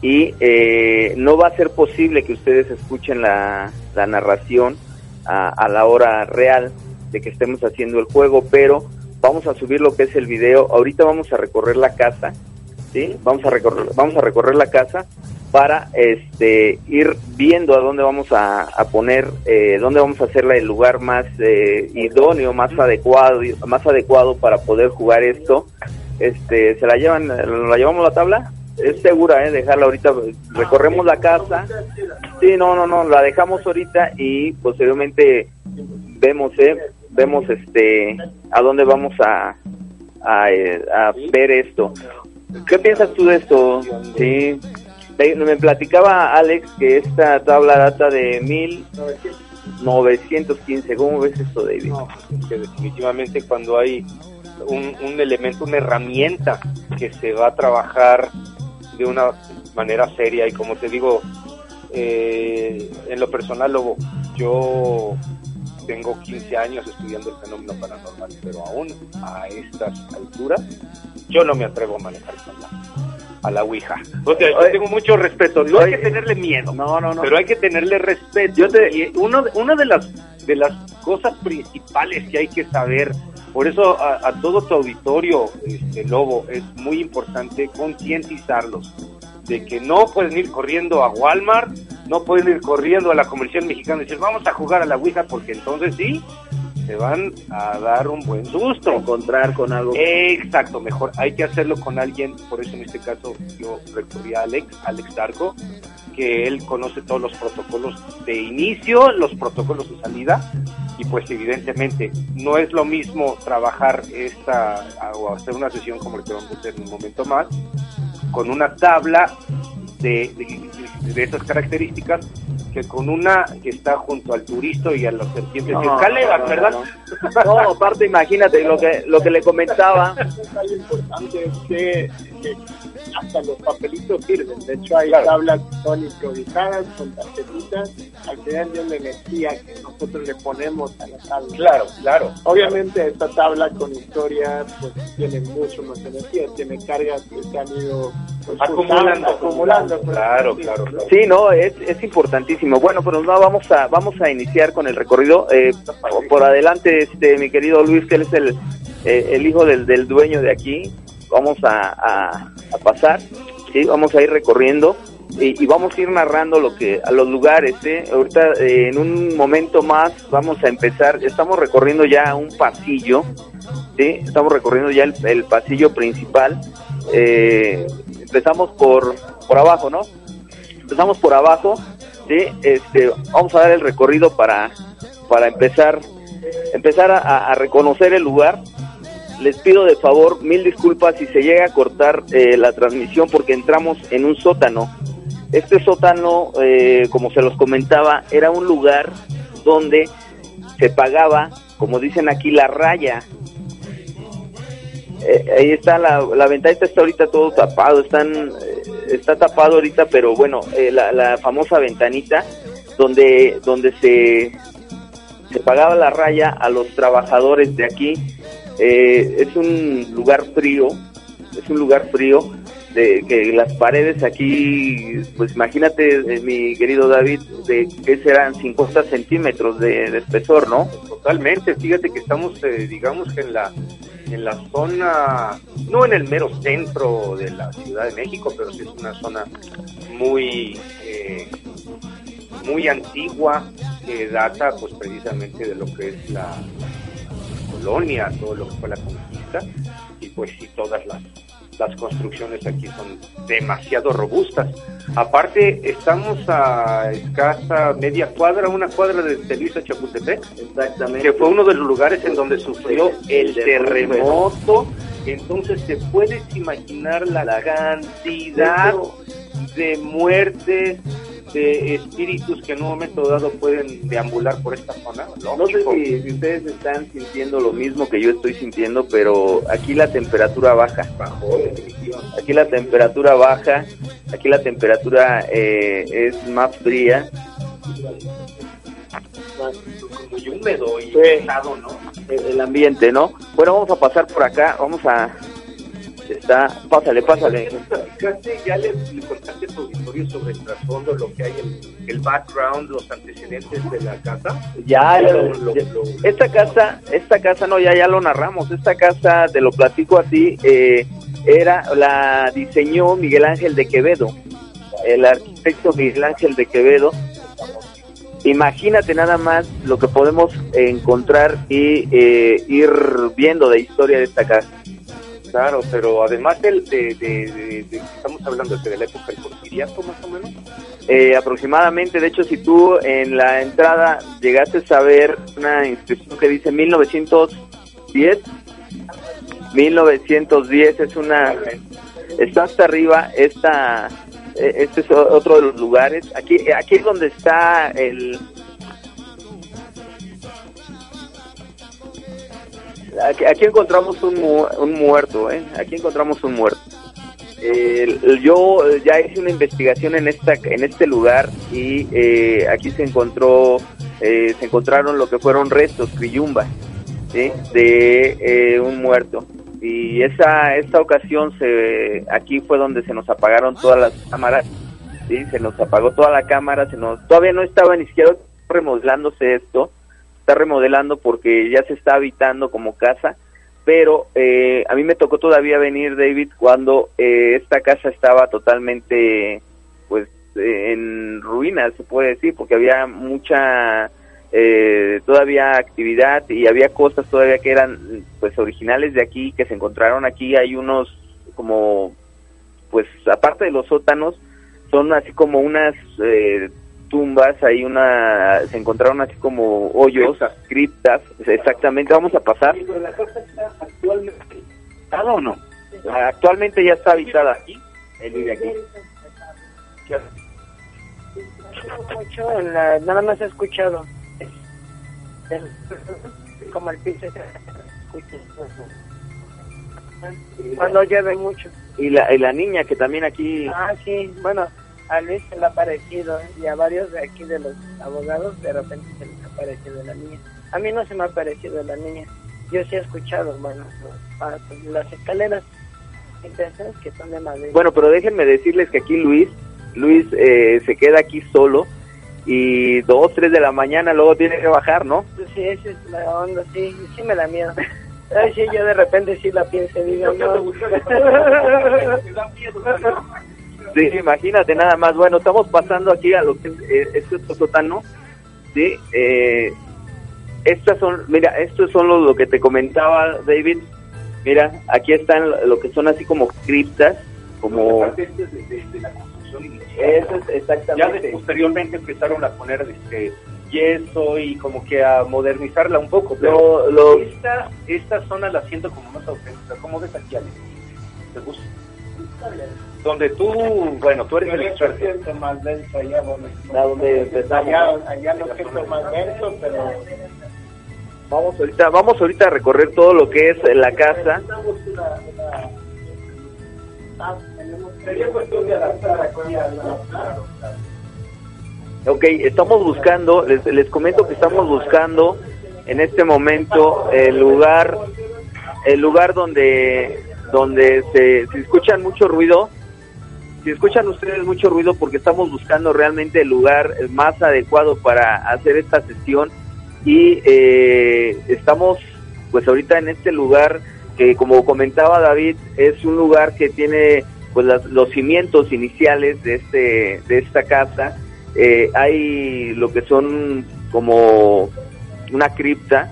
y eh, no va a ser posible que ustedes escuchen la, la narración a, la hora real de que estemos haciendo el juego, pero vamos a subir lo que es el video. Ahorita vamos a recorrer la casa, ¿sí? Vamos a recorrer, vamos a recorrer la casa para este ir viendo a dónde vamos a, poner, eh, dónde vamos a hacer el lugar más eh, idóneo, más adecuado, más adecuado para poder jugar esto. Este, ¿se la llevan, la llevamos la tabla? es segura, ¿eh? Dejarla ahorita, recorremos la casa. Sí, no, no, no, la dejamos ahorita y posteriormente vemos, ¿eh? Vemos este, a dónde vamos a, a, eh, a ver esto. ¿Qué piensas tú de esto? Sí. Me, platicaba Alex que esta tabla data de 1915. ¿Cómo ves esto, David?
Pues, es que definitivamente cuando hay un, un elemento, una herramienta que se va a trabajar de una manera seria y como te digo, eh, en lo personal, Lobo, yo tengo 15 años estudiando el fenómeno paranormal, pero aún a estas alturas yo no me atrevo a manejar con la, a la Ouija. O sea, yo
Oye,
tengo mucho respeto, no hay que tenerle miedo,
No, no, no.
pero hay que tenerle respeto.
Yo te-
Y uno, una de las de las cosas principales que hay que saber, por eso a, a todo tu auditorio, este Lobo, es muy importante concientizarlos de que no pueden ir corriendo a Walmart, no pueden ir corriendo a la comercial mexicana y decir vamos a jugar a la Ouija porque entonces sí se van a dar un buen susto.
encontrar con algo.
Exacto, mejor hay que hacerlo con alguien, por eso en este caso yo recurrí a Alex, Alex Darko, que él conoce todos los protocolos de inicio, los protocolos de salida, y pues evidentemente no es lo mismo trabajar esta o hacer una sesión como el que vamos a hacer en un momento más, con una tabla de, de, de esas características que con una que está junto al turista y a las serpientes
No,
escaleras,
no, no,
¿verdad?
No, aparte imagínate lo que lo que le comentaba. [laughs]
Detalle importante es que, que hasta los papelitos sirven. De hecho, hay
Claro.
tablas que son improvisadas con tarjetitas. Al final de una energía que nosotros le ponemos a la tabla.
Claro, claro.
Obviamente esta tabla con historia pues tiene mucho más energía, tiene cargas que se han ido pues,
Acumulando,
acumulando.
Claro,
sí,
claro, claro.
Sí, no, es, es importantísimo. Bueno, pues no, vamos a vamos a iniciar con el recorrido. Eh, por adelante, este mi querido Luis, que él es el, eh, el hijo del, del dueño de aquí. Vamos a, a- pasar, sí, vamos a ir recorriendo y, vamos a ir narrando lo que a los lugares. ¿eh? Ahorita, eh, en un momento más, vamos a empezar. Estamos recorriendo ya un pasillo, sí, estamos recorriendo ya el, el pasillo principal. Eh, empezamos por por abajo, ¿no? empezamos por abajo, ¿sí? Este, vamos a dar el recorrido para, para empezar, empezar a reconocer el lugar. Les pido de favor mil disculpas si se llega a cortar eh, la transmisión porque entramos en un sótano. Este sótano, eh, como se los comentaba, era un lugar donde se pagaba, como dicen aquí, la raya. Eh, ahí está la, la ventanita está ahorita todo tapado están eh, está tapado ahorita pero bueno eh, la, la famosa ventanita donde donde se se pagaba la raya a los trabajadores de aquí Eh, es un lugar frío es un lugar frío de que las paredes aquí pues imagínate eh, mi querido David de que serán 50 centímetros de, de espesor no
Totalmente, fíjate que estamos, eh, digamos que en la en la zona, no en el mero centro de la Ciudad de México, pero sí es una zona muy eh, muy antigua que data pues precisamente de lo que es la, colonia, todo lo que fue la conquista y pues sí todas las las construcciones aquí son demasiado robustas. Aparte, estamos a escasa media cuadra, una cuadra de, de Luisa Chapultepec,
exactamente
que fue uno de los lugares en donde sufrió el
El
terremoto. Entonces te puedes imaginar la cantidad de muertes, de espíritus que en un momento dado pueden deambular por esta zona.
No sé si, si ustedes están sintiendo lo mismo que yo estoy sintiendo, pero aquí la temperatura baja. Aquí la temperatura baja, aquí la temperatura eh, es más fría.
muy húmedo y
Sí.
pesado, ¿no?
el, el ambiente, ¿no? Bueno, vamos a pasar por acá, vamos a... Está, pásale, pásale. [laughs]
ya le, le contaste tu sobre el trasfondo, lo que hay, el, el background, los antecedentes de la casa.
Ya,
Lo-
ya-
lo-
ya-
lo-
esta casa, esta casa no, ya, ya lo narramos. Esta casa, te lo platico así, eh, era, la diseñó Miguel Ángel de Quevedo, el arquitecto Miguel Ángel de Quevedo. Imagínate nada más lo que podemos encontrar y eh, ir viendo de historia de esta casa.
Claro, pero además del, de, de, de, estamos hablando de la época del porfiriato más o menos.
Eh, aproximadamente, de hecho, si tú en la entrada llegaste a ver una inscripción que dice 1910, 1910 es una, está hasta arriba, esta, eh, este es otro de los lugares. Aquí, aquí es donde está el, Aquí, encontramos un, un muerto, ¿eh? Aquí encontramos un muerto. yo ya hice una investigación en esta en este lugar y eh, aquí se encontró eh, se encontraron lo que fueron restos criyumbas ¿sí? de eh, un muerto y esa esta ocasión se aquí fue donde se nos apagaron todas las cámaras sí se nos apagó toda la cámara se nos todavía no estaba ni siquiera remodelándose esto está remodelando porque ya se está habitando como casa, pero eh, a mí me tocó todavía venir, David, cuando eh, esta casa estaba totalmente, pues, en ruinas, se puede decir, porque había mucha, eh, todavía actividad y había cosas todavía que eran, pues, originales de aquí, que se encontraron aquí. Hay unos, como, pues, aparte de los sótanos, son así como unas eh, tumbas, hay una, se encontraron así como hoyos, criptas, exactamente, vamos a pasar.
la casa está actualmente habitada o no?
Actualmente ya está habitada. aquí, él vive aquí.
Mucho, nada más he escuchado. Como el piso cuando llueve mucho.
Y la, y la niña que también aquí...
Ah, sí, bueno, a Luis se le ha parecido y a varios de aquí de los abogados de repente se les ha parecido la niña. A mí no se me ha parecido la niña. Yo sí he escuchado, bueno, las escaleras que son de madera.
Bueno, pero déjenme decirles que aquí Luis, Luis eh, se queda aquí solo y dos, tres de la mañana luego tiene que bajar, ¿no?
Sí, esa es la onda, sí, sí me da miedo. Ay, sí, yo de repente sí la pienso, digo, no. [laughs]
Sí, imagínate nada más. Bueno, estamos pasando aquí a lo que es eh, este sótano. Sí, eh, estas son, mira, estos son lo, que te comentaba David. Mira, aquí están lo que son así como criptas, como.
de, la construcción inicial. exactamente. Ya posteriormente empezaron a poner este yeso y como que a modernizarla un poco. Pero lo, esta, esta zona la siento como más auténtica. ¿Cómo ves aquí, Alex? ¿Te gusta? Donde tú, bueno, tú eres el experto.
más denso allá donde,
donde
allá, allá lo siento más denso, pero
vamos ahorita, vamos ahorita a recorrer todo lo que es la casa. Ok, estamos buscando, les, les comento que estamos buscando en este momento el lugar, el lugar donde, donde se, se escuchan mucho ruido, si escuchan ustedes mucho ruido porque estamos buscando realmente el lugar más adecuado para hacer esta sesión y eh, estamos pues ahorita en este lugar que como comentaba David es un lugar que tiene pues los cimientos iniciales de este de esta casa. Eh, hay lo que son como una cripta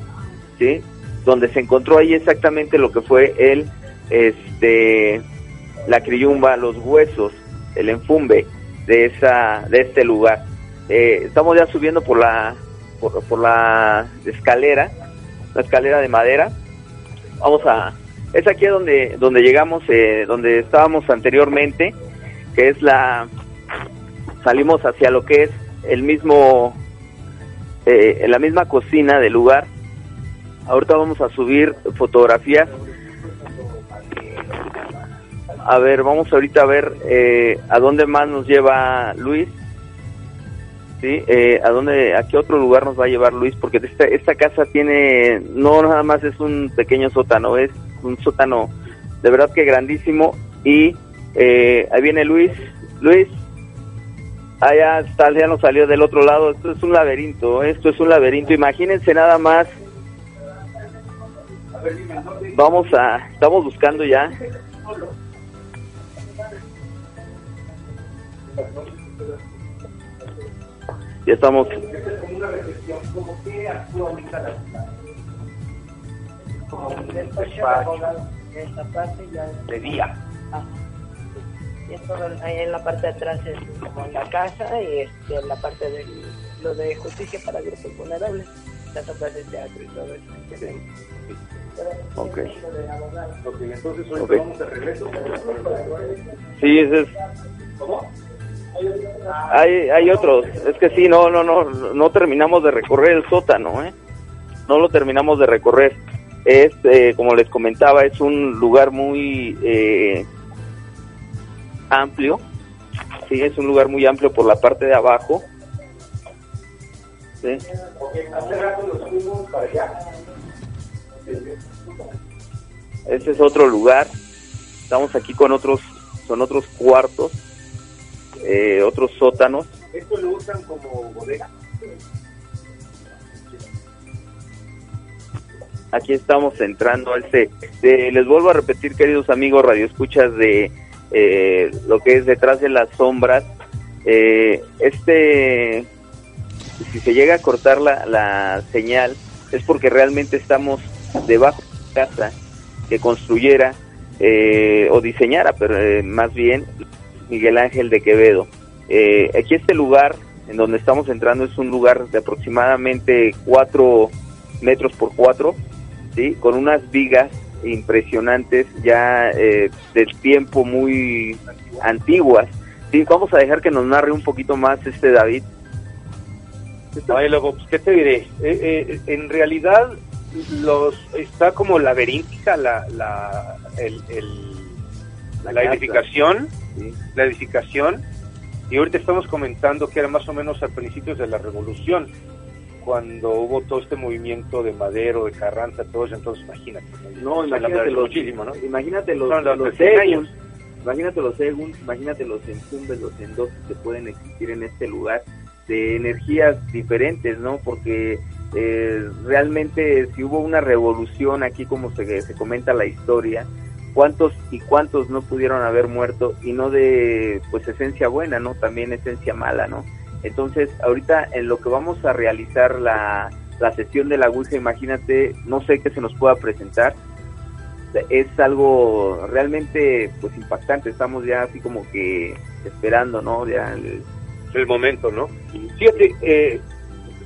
sí donde se encontró ahí exactamente lo que fue el este la criyumba los huesos el enfumbe de esa de este lugar. Eh, estamos ya subiendo por la por, la escalera, la escalera de madera. Vamos a es aquí donde donde llegamos, eh, donde estábamos anteriormente, que es la salimos hacia lo que es el mismo eh, la misma cocina del lugar. Ahorita vamos a subir fotografías a ver, vamos ahorita a ver eh, a dónde más nos lleva Luis. ¿Sí? Eh, ¿A dónde, a qué otro lugar nos va a llevar Luis? Porque esta, esta casa tiene, no nada más es un pequeño sótano, es un sótano de verdad que grandísimo. Y eh, ahí viene Luis. Luis, allá está, ya nos salió del otro lado. Esto es un laberinto, esto es un laberinto. Imagínense nada más. Vamos a, estamos buscando ya Ya estamos.
esta parte ya...
De día.
Ah, y es todo, ahí en la parte de atrás es como la casa y este, en la parte de lo de justicia para grupos vulnerables, las obras de teatro y todo eso.
Ok.
Ok, entonces hoy
Ok.
vamos de regreso.
Sí, ese es...
¿Cómo?
Hay, hay otros. Es que sí, no, no, no, no terminamos de recorrer el sótano, ¿eh? No lo terminamos de recorrer. Es, eh, como les comentaba, es un lugar muy eh, amplio. Sí, es un lugar muy amplio por la parte de abajo. Sí. Ese es otro lugar. Estamos aquí con otros, con otros cuartos, eh, otros sótanos.
Esto lo usan como bodega.
aquí estamos entrando al C. De- les vuelvo a repetir, queridos amigos radioescuchas de eh, lo que es detrás de las sombras. Eh, este, si se llega a cortar la, la señal, es porque realmente estamos debajo de la casa que construyera eh, o diseñara, pero eh, más bien Miguel Ángel de Quevedo. Eh, aquí este lugar en donde estamos entrando es un lugar de aproximadamente 4 metros por 4, ¿sí? con unas vigas impresionantes ya eh, del tiempo muy antiguas. Sí, vamos a dejar que nos narre un poquito más este David.
Pues, ¿qué te diré? Eh, eh, en realidad, los está como laberíntica la, la, el, el-
La
la
casa. ¿Sí?
la edificación, y ahorita estamos comentando que era más o menos a principios de la revolución, cuando hubo todo este movimiento de Madero, de Carranza, todo eso, entonces imagínate.
No, imagínate los,
muchísimo, ¿no?
imagínate los,
Son los
los
60
segun,
años.
imagínate los segun, imagínate los encumbres, los endosos que pueden existir en este lugar de energías diferentes, ¿no? Porque eh, realmente si hubo una revolución aquí como se, se comenta la historia, cuántos y cuántos no pudieron haber muerto y no de pues esencia buena, ¿no? También esencia mala, ¿no? Entonces, ahorita en lo que vamos a realizar la, la sesión de la Ouija, imagínate, no sé qué se nos pueda presentar, es algo realmente pues impactante, estamos ya así como que esperando, ¿no? Ya el-
el momento, ¿no? Fíjate, eh,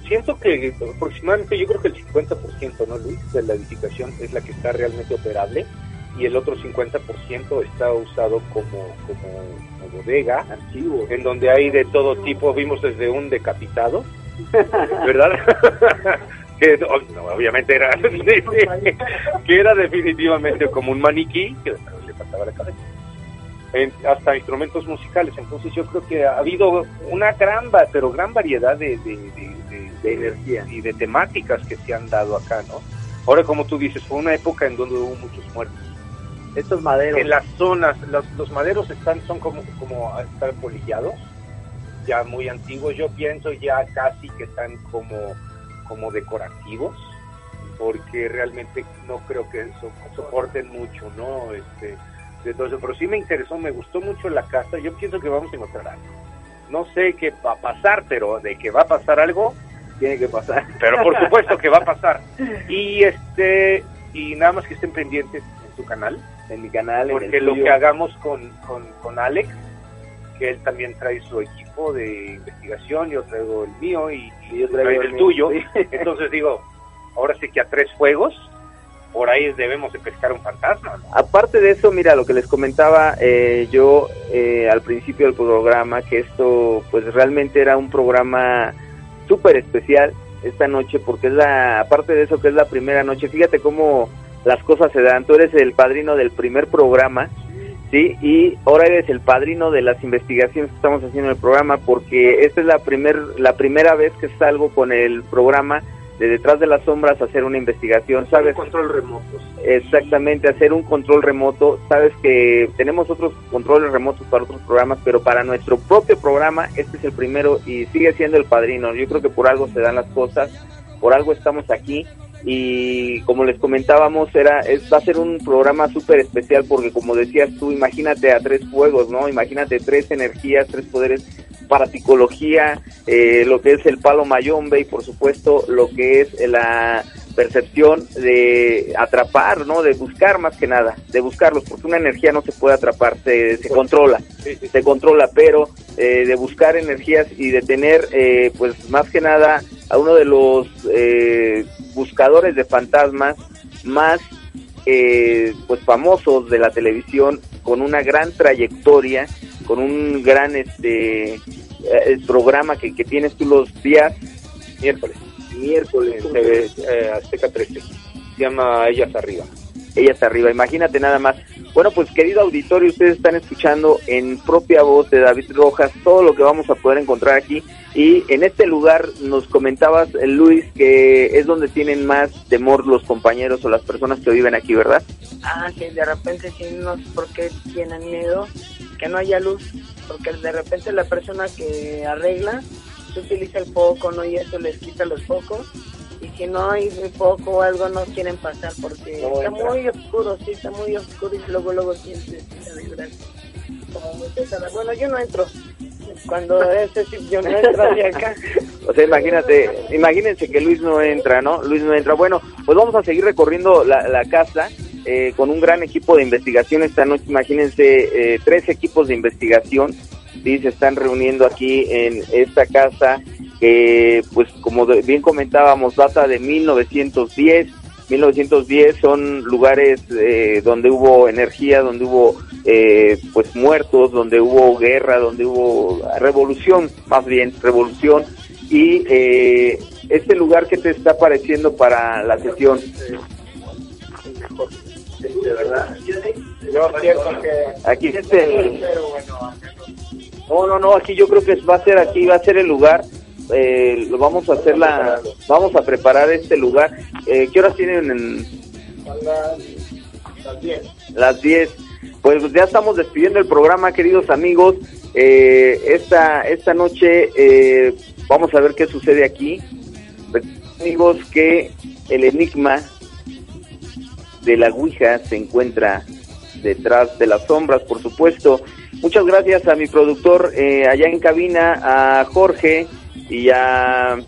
siento que aproximadamente, yo creo que el 50%, ¿no, Luis? De la edificación es la que está realmente operable y el otro 50% está usado como, como, como bodega,
archivos.
en donde hay de todo tipo, vimos desde un decapitado, [laughs] ¿verdad? [laughs] que no, obviamente era, [laughs] que era definitivamente como un maniquí, que le faltaba la cabeza. En- hasta instrumentos musicales, entonces yo creo que ha habido una gran, pero gran variedad de, de, de- de-
De energía.
y de temáticas que se han dado acá, ¿no? Ahora, como tú dices, fue una época en donde hubo muchos muertos.
Estos maderos.
En las zonas, los, los maderos están, son como, como están polillados, ya muy antiguos. Yo pienso ya casi que están como, como decorativos, porque realmente no creo que eso soporten mucho, ¿no? Este, eso. Pero sí me interesó, me gustó mucho la casa. Yo pienso que vamos a encontrar algo. No sé qué va a pasar, pero de que va a pasar algo,
tiene que pasar. [laughs]
pero por supuesto que va a pasar. Y este y nada más que estén pendientes en su canal
En mi canal, en
porque
el
lo que hagamos con, con, con Alex, que él también trae su equipo de investigación, yo traigo el mío y, y
yo traigo el
tuyo.
sí. [laughs] [laughs]
Entonces digo, ahora sí que a tres fuegos, por ahí debemos de pescar un fantasma. ¿no?
Aparte de eso, mira, lo que les comentaba eh, yo eh, al principio del programa, que esto pues realmente era un programa súper especial esta noche, porque es la, aparte de eso que es la primera noche, fíjate cómo las cosas se dan, tú eres el padrino del primer programa, ¿sí? Y ahora eres el padrino de las investigaciones que estamos haciendo en el programa, porque esta es la, primer, la primera vez que salgo con el programa de detrás de las sombras a hacer una investigación, ¿sabes?
Control remotos.
Exactamente, hacer un control remoto. Sabes que tenemos otros controles remotos para otros programas, pero para nuestro propio programa este es el primero y sigue siendo el padrino. Yo creo que por algo se dan las cosas, por algo estamos aquí y como les comentábamos era es, va a ser un programa súper especial porque como decías tú, imagínate a tres fuegos, ¿no? Imagínate tres energías, tres poderes parapsicología, eh, lo que es el palo mayombe y por supuesto lo que es la percepción de atrapar, ¿no? De buscar más que nada, de buscarlos, porque una energía no se puede atrapar, se, se controla, se controla, pero eh, de buscar energías y de tener, eh, pues más que nada, a uno de los eh, buscadores de fantasmas más pues famosos de la televisión, con una gran trayectoria, con un gran este programa que, que tienes tú los días miércoles miércoles, eh, eh, Azteca 13. Se llama Ellas Arriba. Ellas Arriba, imagínate nada más. Bueno, pues querido auditorio, ustedes están escuchando en propia voz de David Rojas todo lo que vamos a poder encontrar aquí. Y en este lugar nos comentabas, eh, Luis, que es donde tienen más temor los compañeros o las personas que viven aquí, ¿verdad?
Ah, sí, de repente sí, no sé por qué tienen miedo, que no haya luz, porque de repente la persona que arregla se utiliza el foco, ¿no? Y eso les quita los focos. Y si no hay foco o algo, no quieren pasar porque está muy oscuro, sí, está muy oscuro y luego, luego sientes esa vibración. Como muy pesada. Bueno, yo no entro. Cuando ese sí, yo no entro de acá. [laughs]
o sea, imagínate, imagínense que Luis no entra, ¿no? Luis no entra. Bueno, pues vamos a seguir recorriendo la, la casa. Eh, con un gran equipo de investigación esta noche. Imagínense, eh, tres equipos de investigación sí se están reuniendo aquí en esta casa que pues como bien comentábamos data de 1910 1910 son lugares eh, donde hubo energía donde hubo eh, pues muertos donde hubo guerra donde hubo revolución más bien revolución. Y eh, este lugar que te está pareciendo para la sesión de verdad yo que aquí este no, no, no, aquí yo creo que va a ser aquí, va a ser el lugar. Eh, lo vamos a hacer la, vamos a preparar este lugar. Eh, ¿Qué horas tienen? En... Las 10. Las 10. Pues ya estamos despidiendo el programa, queridos amigos. Eh, esta, esta noche eh, vamos a ver qué sucede aquí. Amigos, que el enigma de la Ouija se encuentra detrás de las sombras, por supuesto. Muchas gracias a mi productor eh, allá en cabina, a Jorge y a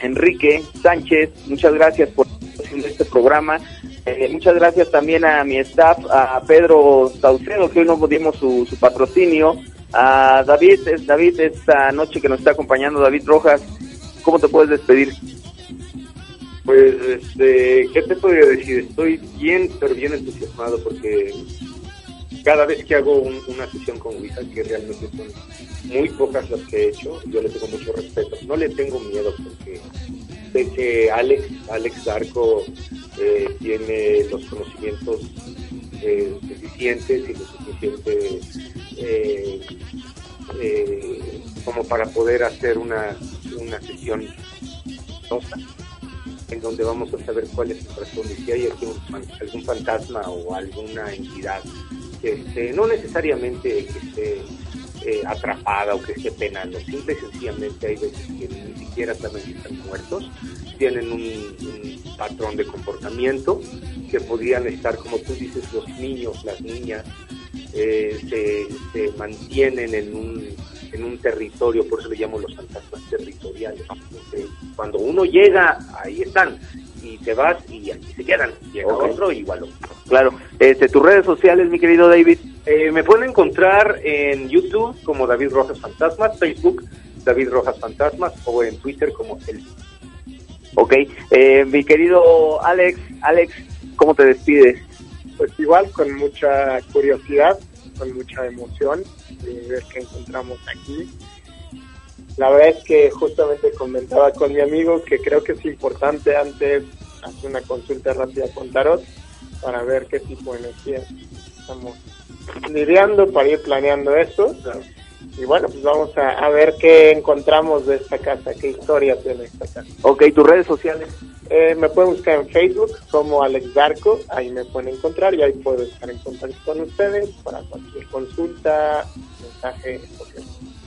Enrique Sánchez. Muchas gracias por este programa. Eh, muchas gracias también a mi staff, a Pedro Saucedo, que hoy nos dimos su, patrocinio. A David, David, esta noche que nos está acompañando, David Rojas. ¿Cómo te puedes despedir?
Pues, este, ¿qué te podría decir? Estoy bien, pero bien entusiasmado porque cada vez que hago una sesión con Ouija, que realmente son muy pocas las que he hecho, yo le tengo mucho respeto. No le tengo miedo porque sé que Alex, Alex Darko eh, tiene los conocimientos eh, suficientes y lo suficiente eh, como para poder hacer una, una sesión en donde vamos a saber cuál es razón y si hay algún fantasma o alguna entidad que no necesariamente que esté eh, atrapada o que esté penando, simple y sencillamente hay veces que ni siquiera saben que están muertos, tienen un, patrón de comportamiento que podrían estar, como tú dices, los niños, las niñas, eh, se, se, mantienen en un, en un territorio, por eso le llamo los fantasmas territoriales. cuando uno llega, ahí están, y te vas y aquí se quedan. Llega otro igual.
Claro. Este, tus redes sociales, mi querido David.
Eh, me pueden encontrar en YouTube como David Rojas Fantasmas, Facebook David Rojas Fantasmas o en Twitter como el.
Ok, eh, mi querido Alex, Alex, ¿cómo te despides?
Pues igual, con mucha curiosidad, con mucha emoción de ver qué encontramos aquí la verdad es que justamente comentaba con mi amigo que creo que es importante antes hacer una consulta rápida con Tarot para ver qué tipo de energía estamos lidiando para ir planeando eso. Y bueno, pues vamos a, ver qué encontramos de esta casa, qué historia tiene esta casa.
Ok, tus redes sociales.
Eh, me pueden buscar en Facebook como Alex Darko, ahí me pueden encontrar y ahí puedo estar en contacto con ustedes para cualquier consulta, mensaje,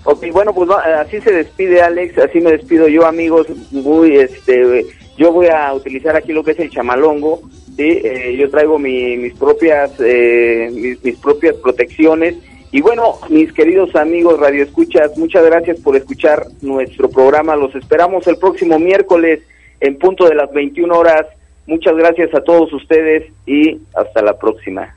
Ok, bueno, pues así se despide Alex, así me despido yo, amigos. Muy, este, yo voy a utilizar aquí lo que es el chamalongo. ¿sí? Eh, yo traigo mis propias, eh, mis, propias protecciones. Y bueno, mis queridos amigos Radio Escuchas, muchas gracias por escuchar nuestro programa. Los esperamos el próximo miércoles en punto de las 21 horas Muchas gracias a todos ustedes y hasta la próxima.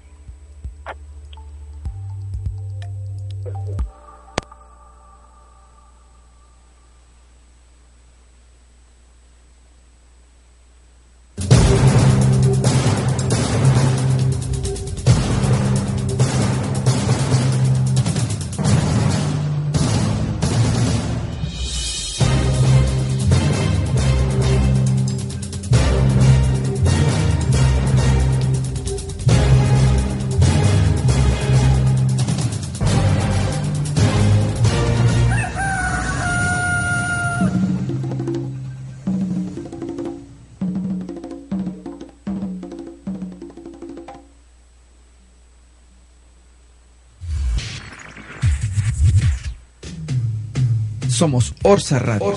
Somos Orsa Radio,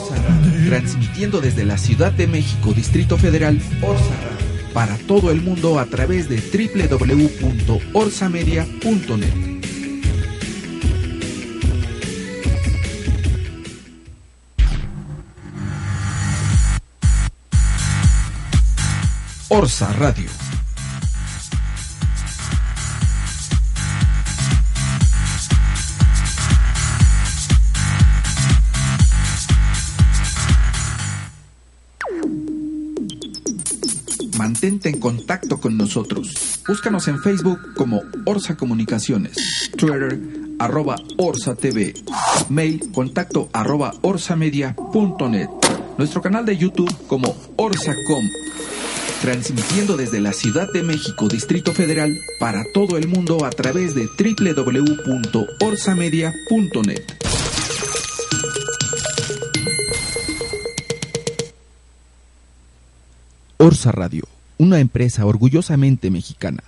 transmitiendo desde la Ciudad de México, Distrito Federal, Orsa Radio, para todo el mundo a través de www.orsamedia.net. Orsa Radio. En contacto con nosotros. Búscanos en Facebook como Orsa Comunicaciones, Twitter arroba Orsa TV, mail contacto arroba orsamedia.net, nuestro canal de YouTube como Orsacom, transmitiendo desde la Ciudad de México, Distrito Federal, para todo el mundo a través de www.orsamedia.net. Orsa Radio, una empresa orgullosamente mexicana.